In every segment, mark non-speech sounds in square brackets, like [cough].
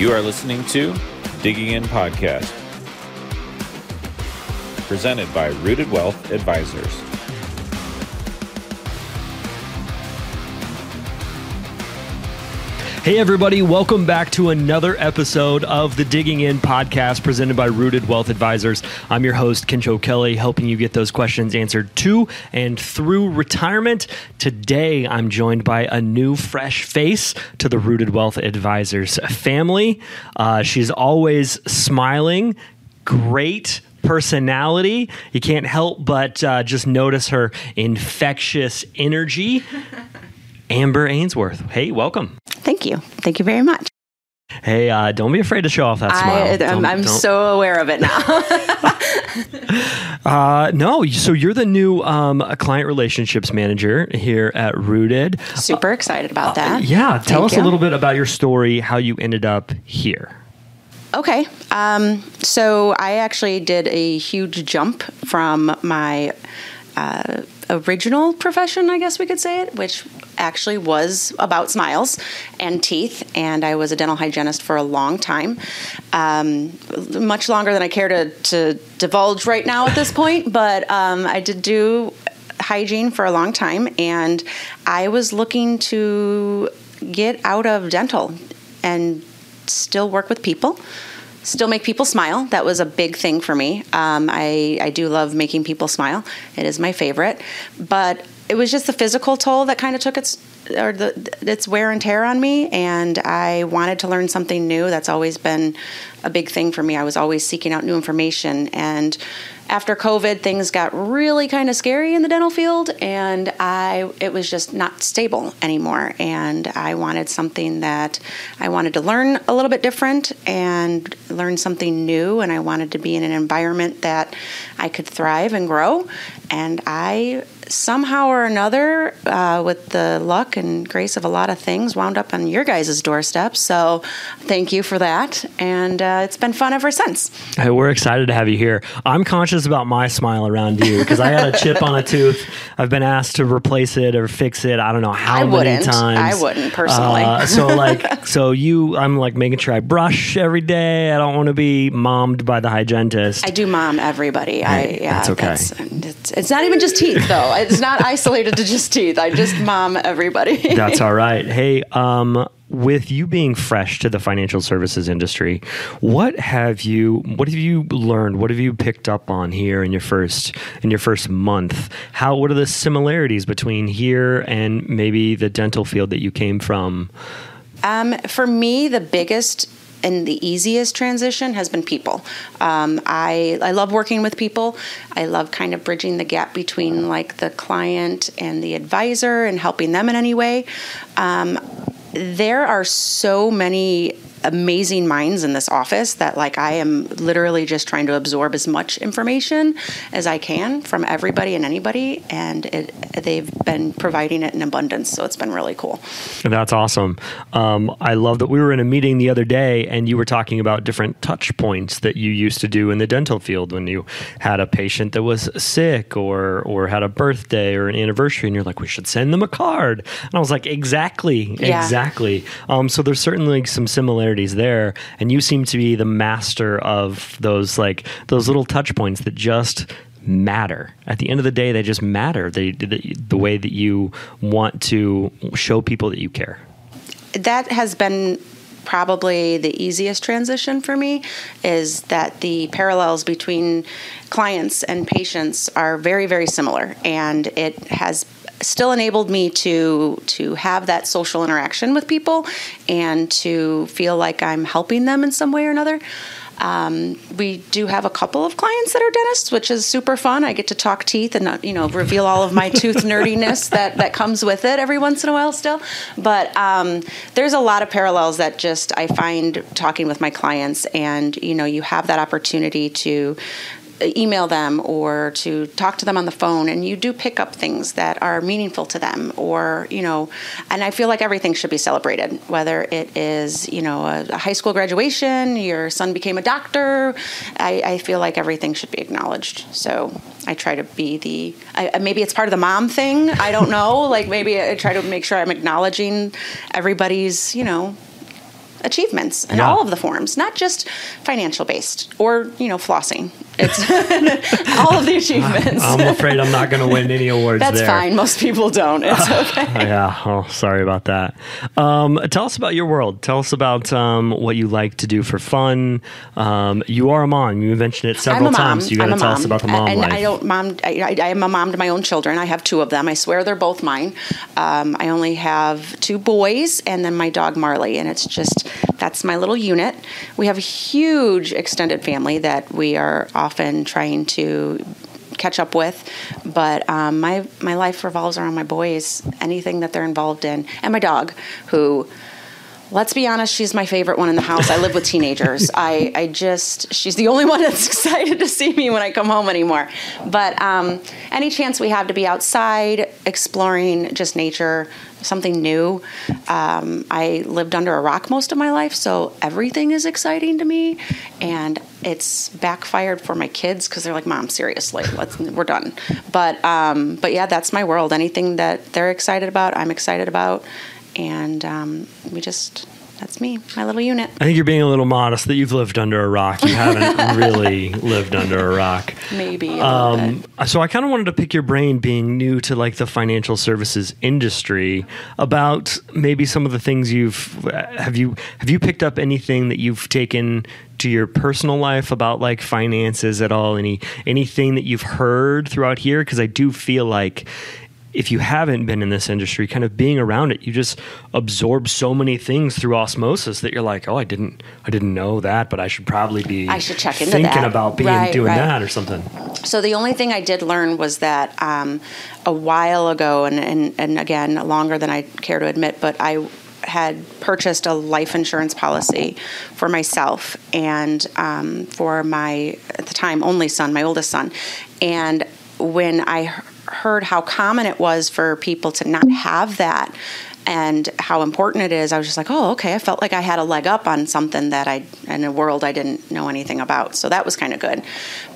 You are listening to Digging In Podcast, presented by Rooted Wealth Advisors. Hey, everybody, welcome back to another episode of the Digging In podcast presented by Rooted Wealth Advisors. I'm your host, Kencho Kelly, helping you get those questions answered to and through retirement. Today, I'm joined by a new, fresh face to the Rooted Wealth Advisors family. Uh, she's always smiling, great personality. You can't help but uh, just notice her infectious energy. [laughs] Amber Ainsworth. Hey, welcome. Thank you. Thank you very much. Hey, uh, don't be afraid to show off that smile. I, Don't- I'm, I'm so aware of it now. [laughs] [laughs] Uh, no, so you're the new um, client relationships manager here at Rooted. Super excited about that. Yeah, tell Thank us a little bit about your story, how you ended up here. Okay. Um, so I actually did a huge jump from my uh, original profession, I guess we could say it, which actually was about smiles and teeth. And I was a dental hygienist for a long time, um, much longer than I care to, to divulge right now at this point. But um, I did do hygiene for a long time, and I was looking to get out of dental and still work with people still make people smile. That was a big thing for me. Um, I, I do love making people smile. It is my favorite. But it was just the physical toll that kind of took its or the its wear and tear on me. And i wanted to learn something new. That's always been a big thing for me. I was always seeking out new information. And after covid things got really kind of scary in the dental field and i it was just not stable anymore. And i wanted something that i wanted to learn a little bit different and learn something new. And i wanted to be in an environment that i could thrive and grow. And i somehow or another uh, with the luck and grace of a lot of things wound up on your guys' doorstep. So thank you for that. And uh, it's been fun ever since Hey, we're excited to have you here. I'm conscious about my smile around you because I had a chip on a tooth. I've been asked to replace it or fix it. I don't know how I many wouldn't. times. I wouldn't, personally. Uh, so [laughs] like, so you, I'm like making sure I brush every day. I don't want to be mommed by the hygienist. I do mom everybody. I yeah, that's okay. it's, it's not even just teeth though. It's not [laughs] isolated to just teeth. I just mom everybody. That's all right. Hey, um, with you being fresh to the financial services industry, what have you what have you learned? What have you picked up on here in your first in your first month? How what are the similarities between here and maybe the dental field that you came from? Um, for me, the biggest and the easiest transition has been people. Um, I I love working with people. I love kind of bridging the gap between like the client and the advisor and helping them in any way. Um, there are so many amazing minds in this office that like I am literally just trying to absorb as much information as I can from everybody and anybody and it, they've been providing it in abundance so it's been really cool. That's awesome. Um, I love that we were in a meeting the other day and you were talking about different touch points that you used to do in the dental field when you had a patient that was sick or or had a birthday or an anniversary and you're like, we should send them a card. And I was like, exactly, Yeah. exactly. Um, so there's certainly some similarities there. And you seem to be the master of those like those little touch points that just matter. At the end of the day they just matter. They the, the way that you want to show people that you care. That has been probably the easiest transition for me is that the parallels between clients and patients are very very similar and it has still enabled me to to have that social interaction with people and to feel like I'm helping them in some way or another. Um, we do have a couple of clients that are dentists, which is super fun. I get to talk teeth and not, you know reveal all of my [laughs] tooth nerdiness that that comes with it every once in a while still. But um, there's a lot of parallels that just I find talking with my clients, and you know you have that opportunity to email them or to talk to them on the phone and you do pick up things that are meaningful to them or you know and i feel like everything should be celebrated whether it is you know a, a high school graduation your son became a doctor I, I feel like everything should be acknowledged so i try to be the I, maybe it's part of the mom thing i don't [laughs] know like maybe i try to make sure i'm acknowledging everybody's you know achievements in Yeah. all of the forms, not just financial based or you know flossing. It's [laughs] all of the achievements. I'm afraid I'm not going to win any awards That's there. fine. Most people don't. It's [laughs] okay. yeah. Oh, sorry about that. Um, tell us about your world. Tell us about um, what you like to do for fun. Um, you are a mom. You mentioned it several I'm a mom. times. You got to tell mom. us about the mom and life. I don't mom. I, I, I am a mom to my own children. I have two of them. I swear they're both mine. Um, I only have two boys and then my dog Marley, and it's just that's my little unit. We have a huge extended family that we are often trying to catch up with, but um, my my life revolves around my boys. Anything that they're involved in, and my dog, who let's be honest, she's my favorite one in the house. I live with teenagers. [laughs] I, I just, she's the only one that's [laughs] excited to see me when I come home anymore. But um, any chance we have to be outside, exploring just nature, something new. Um, I lived under a rock most of my life, so everything is exciting to me. And it's backfired for my kids because they're like, "Mom, seriously, let's we're done." But um, but yeah, that's my world. Anything that they're excited about, I'm excited about and um, we just that's me my little unit I think you're being a little modest that you've lived under a rock. You haven't [laughs] really lived under a rock. maybe a Um, so I kind of wanted to pick your brain, being new to like the financial services industry, about maybe some of the things you've have you have you picked up anything that you've taken to your personal life about like finances at all? Any anything that you've heard throughout here? Because I do feel like. If you haven't been in this industry, kind of being around it, you just absorb so many things through osmosis that you're like, oh, I didn't, I didn't know that, but I should probably be I should check into thinking that. about being Right, doing right. that or something. So the only thing I did learn was that um, a while ago, and, and and again longer than I care to admit, but I had purchased a life insurance policy for myself and um, for my at the time only son, my oldest son, and when I heard how common it was for people to not have that and how important it is, I was just like, oh, okay. I felt like I had a leg up on something that I, in a world I didn't know anything about. So that was kind of good.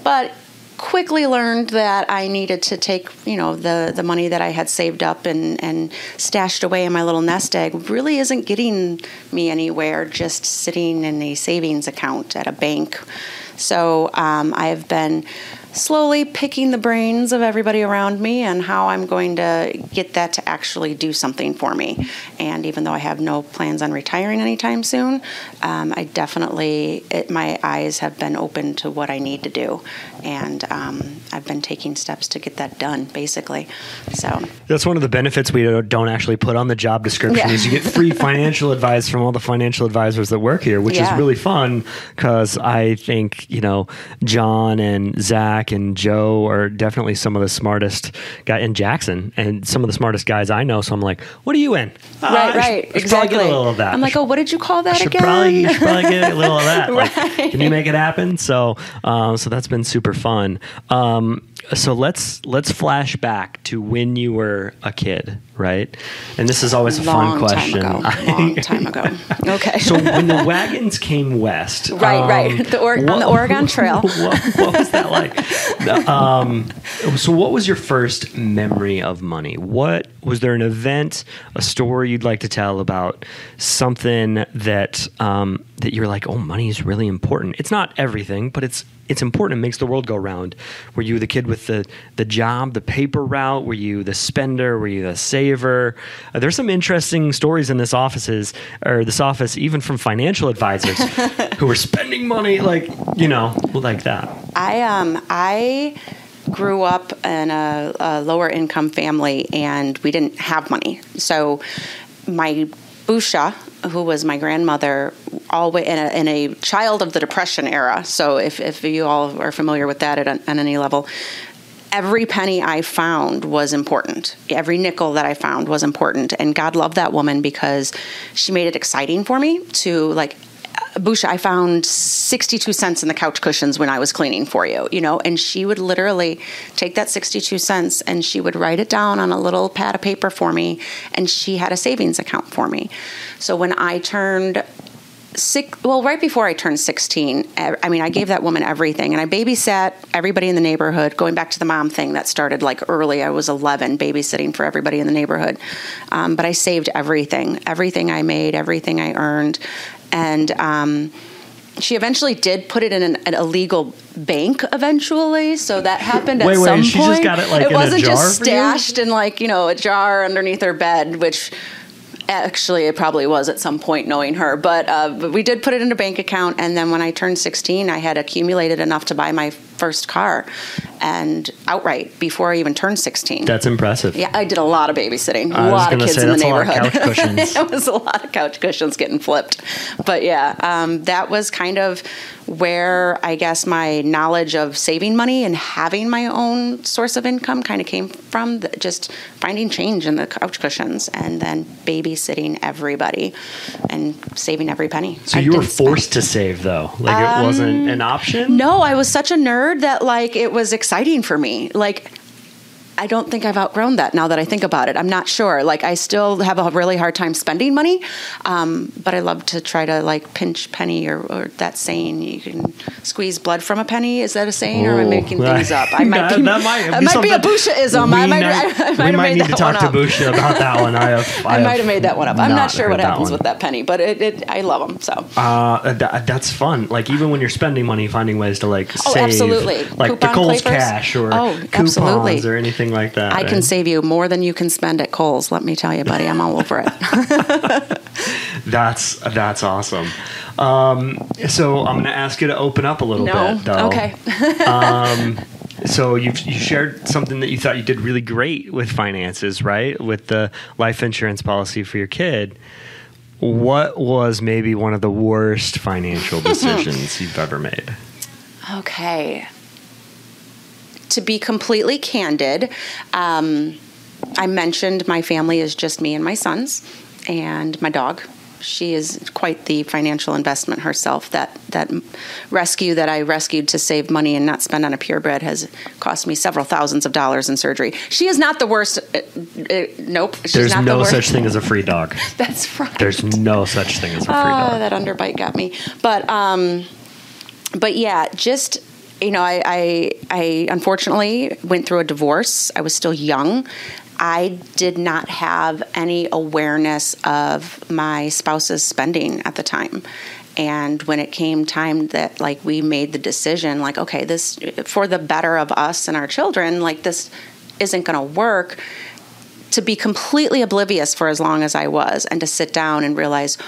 But quickly learned that I needed to take, you know, the, the money that I had saved up and, and stashed away in my little nest egg really isn't getting me anywhere just sitting in a savings account at a bank. So um, I've been slowly picking the brains of everybody around me and how I'm going to get that to actually do something for me. And even though I have no plans on retiring anytime soon, um, I definitely, it, my eyes have been open to what I need to do. And um, I've been taking steps to get that done, basically. So, That's one of the benefits we don't actually put on the job description Yeah. is you get free [laughs] financial advice from all the financial advisors that work here, which Yeah. is really fun because I think, you know, John and Zach and Joe are definitely some of the smartest guy in Jackson and some of the smartest guys I know. So I'm like, what are you in? Uh, right, should- right, should exactly. a little of that. I'm like, oh, what did you call that should again? probably, you should probably get a little of that. [laughs] Like, Can you make it happen? So, um, so that's been super fun. Um, so let's let's flash back to when you were a kid, right? And this is always a long fun question. time ago. Long [laughs] time ago. Okay. so when the wagons came west, [laughs] Right, um, right. The or- on the Oregon [laughs] Trail. What, what was that like? um, so, what was your first memory of money? What was there an event, a story you'd like to tell about something that um, that you're like, oh, money is really important. It's not everything, but it's it's important. It makes the world go round. Were you the kid with the the job, the paper route? Were you the spender? Were you the saver? Uh, there's some interesting stories in this offices or this office, even from financial advisors [laughs] who were spending money like you know like that. I um I grew up in a, a lower income family and we didn't have money. So my busha, who was my grandmother, always in a, in a child of the Depression era. So if if you all are familiar with that at, at any level. Every penny I found was important. Every nickel that I found was important. And God loved that woman because she made it exciting for me to like Busha, I found 62 cents in the couch cushions when I was cleaning for you, you know, and she would literally take that 62 cents and she would write it down on a little pad of paper for me and she had a savings account for me. So when I turned six, well, right before I turned 16, I mean, I gave that woman everything and I babysat everybody in the neighborhood, going back to the mom thing that started like early. I was 11 babysitting for everybody in the neighborhood. Um, but I saved everything, everything I made, everything I earned. And, um, she eventually did put it in an, an illegal bank eventually, so that happened at Wait, wait, some she point. just got it, like, it wasn't just stashed in like you know a jar underneath her bed, which actually it probably was at some point knowing her. But, uh, but we did put it in a bank account, and then when I turned 16, I had accumulated enough to buy my first car, and outright before I even turned 16. That's impressive. Yeah, I did a lot of babysitting. A lot of kids say, in the that's a lot of neighborhood. couch cushions. [laughs] it was a lot of couch cushions getting flipped. But yeah, um, that was kind of where I guess my knowledge of saving money and having my own source of income kind of came from. The, just finding change in the couch cushions and then babysitting everybody and saving every penny. So I you were didn't spend- forced to save though. Like it wasn't an option? no, I was such a nerd that like it was exciting for me. Like I don't think I've outgrown that now that I think about it. I'm not sure. Like I still have a really hard time spending money, um, but I love to try to like pinch penny or, or that saying you can squeeze blood from a penny. Is that a saying, or am I making things up? [laughs] I might that, be. that might, it [laughs] might be a Busha-ism. We I might, might- I, I might we might need to talk to. Busha about that one. I have. [laughs] I might have made that one up. I'm not sure what happens one. with that penny, but it, it, I love them. So Uh, that, that's fun. Like even when you're spending money, finding ways to like Oh, save, absolutely. like Coupon the Kohl's clapers? cash or Oh, coupons absolutely. or anything like that. I can save you more than you can spend at Kohl's. Let me tell you, buddy. I'm all over it. [laughs] That's that's awesome. Um, so I'm going to ask you to open up a little no, bit, though. okay. [laughs] So you you shared something that you thought you did really great with finances, right? With the life insurance policy for your kid. What was maybe one of the worst financial [laughs] decisions you've ever made? Okay. To be completely candid, um, I mentioned my family is just me and my sons and my dog. She is quite the financial investment herself. That that rescue that I rescued to save money and not spend on a purebred has cost me several thousands of dollars in surgery. She is not the worst. Uh, uh, nope. She's There's not the no worst. such thing as a free dog. [laughs] That's right. There's no such thing as a free Ah, dog. that underbite got me. But um, but yeah, just you know, I, I I unfortunately went through a divorce. I was still young. I did not have any awareness of my spouse's spending at the time. And when it came time that like we made the decision, like, okay, this for the better of us and our children, like this isn't going to work to be completely oblivious for as long as I was and to sit down and realize,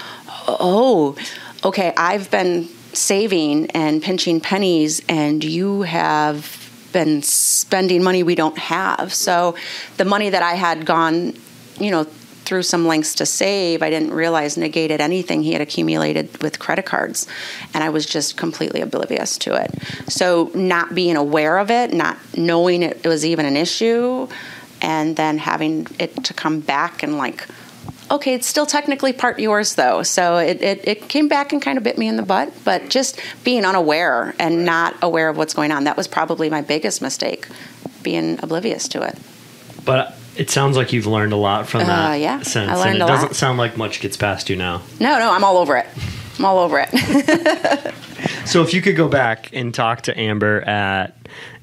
oh, okay, I've been saving and pinching pennies and you have been spending money we don't have. So the money that I had gone, you know, through some lengths to save, I didn't realize negated anything he had accumulated with credit cards. And I was just completely oblivious to it. So, not being aware of it, not knowing it was even an issue, and then having it to come back and like, okay, it's still technically part yours though. So it, it, it came back and kind of bit me in the butt, but just being unaware and not aware of what's going on, that was probably my biggest mistake, being oblivious to it. But it sounds like you've learned a lot from that Uh, yeah, since. I learned and it a doesn't lot. sound like much gets past you now. No, no, I'm all over it. I'm all over it. [laughs] So if you could go back and talk to Amber at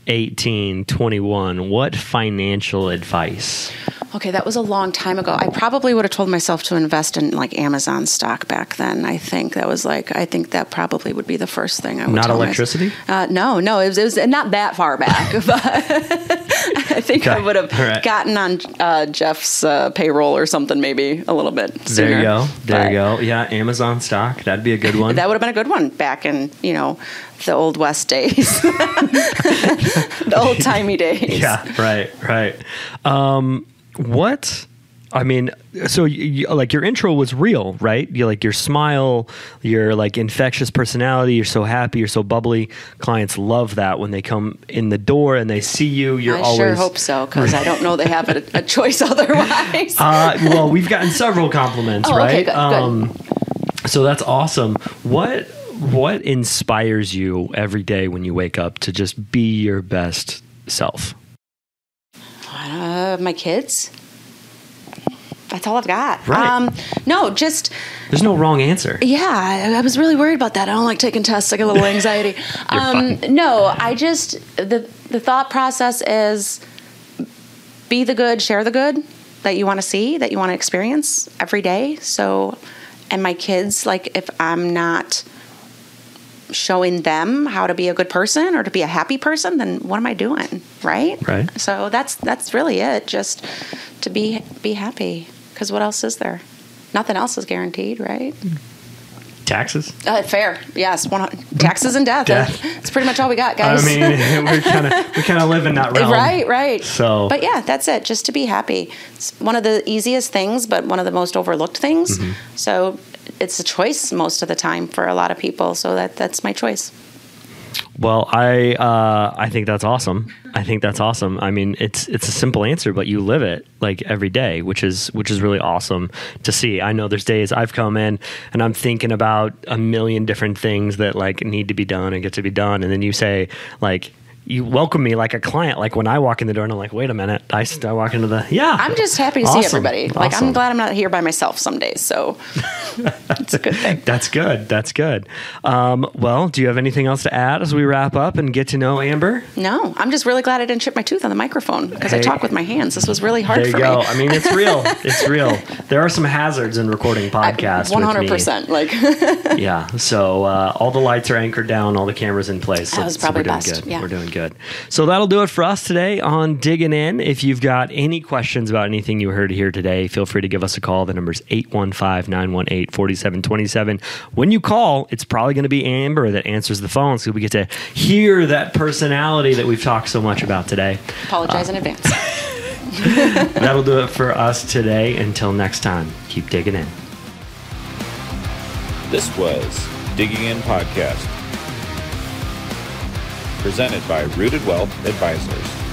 18, 21, what financial advice? Okay, that was a long time ago. I probably would have told myself to invest in like Amazon stock back then. I think that was like I think that probably would be the first thing I would. Not electricity? Uh, no, no, it was, it was not that far back. [laughs] but I think I would have right. gotten on uh, Jeff's uh, payroll or something maybe a little bit. Sooner. There you go. There But you go. Yeah, Amazon stock. That'd be a good one. That would have been a good one back in you know the old west days, [laughs] the old [laughs] timey days. yeah, right, right. Um, what? I mean, so you, like your intro was real, right? You like your smile, your like infectious personality. You're so happy, you're so bubbly. Clients love that when they come in the door and they see you. You're I always. sure hope so because I don't know they have a, a choice [laughs] otherwise. Uh, well, we've gotten several compliments, [laughs] Oh, okay, right? good, good. so that's awesome. What what inspires you every day when you wake up to just be your best self? Uh, my kids. That's all I've got. Right. Um, no, just There's no wrong answer. yeah. I, I was really worried about that. I don't like taking tests. I get a little anxiety. [laughs] um, no, I just the the thought process is be the good, share the good that you want to see, that you want to experience every day. So, and my kids, like if I'm not showing them how to be a good person or to be a happy person, then what am I doing? Right? Right. So that's that's really it. Just to be be happy. Because what else is there? Nothing else is guaranteed, right? Taxes. Uh, fair, yes. One, taxes and death. Death. That's pretty much all we got, guys. I mean, [laughs] we kind of we kind of live in that [laughs] realm. right, right. So- but yeah, that's it. Just to be happy. It's one of the easiest things, but one of the most overlooked things. Mm-hmm. So it's a choice most of the time for a lot of people. So that that's my choice. Well, I uh, I think that's awesome. I think that's awesome. I mean, it's it's a simple answer, but you live it like every day, which is which is really awesome to see. I know there's days I've come in and I'm thinking about a million different things that like need to be done and get to be done, and then you say like. You welcome me like a client. Like when I walk in the door, and I'm like, "Wait a minute!" I, I walk into the yeah. I'm just happy to see everybody. Like Awesome. I'm glad I'm not here by myself some days. So [laughs] it's a good thing. [laughs] That's good. That's good. Um, well, do you have anything else to add as we wrap up and get to know Amber? No, I'm just really glad I didn't chip my tooth on the microphone because I talk with my hands. This was really hard There you for go. me. I mean, it's real. [laughs] It's real. There are some hazards in recording podcasts. One hundred percent. Like Yeah. So uh, all the lights are anchored down, all the cameras in place. So, That was so probably doing best, good. yeah. We're doing good. So that'll do it for us today on digging in. If you've got any questions about anything you heard here today, feel free to give us a call. The number's 815-918-4727. When you call, it's probably going to be Amber that answers the phone, so we get to hear that personality that we've talked so much about today. apologize in advance. [laughs] That'll do it for us today. Until next time, keep digging in. This was Digging In Podcast, presented by Rooted Wealth Advisors.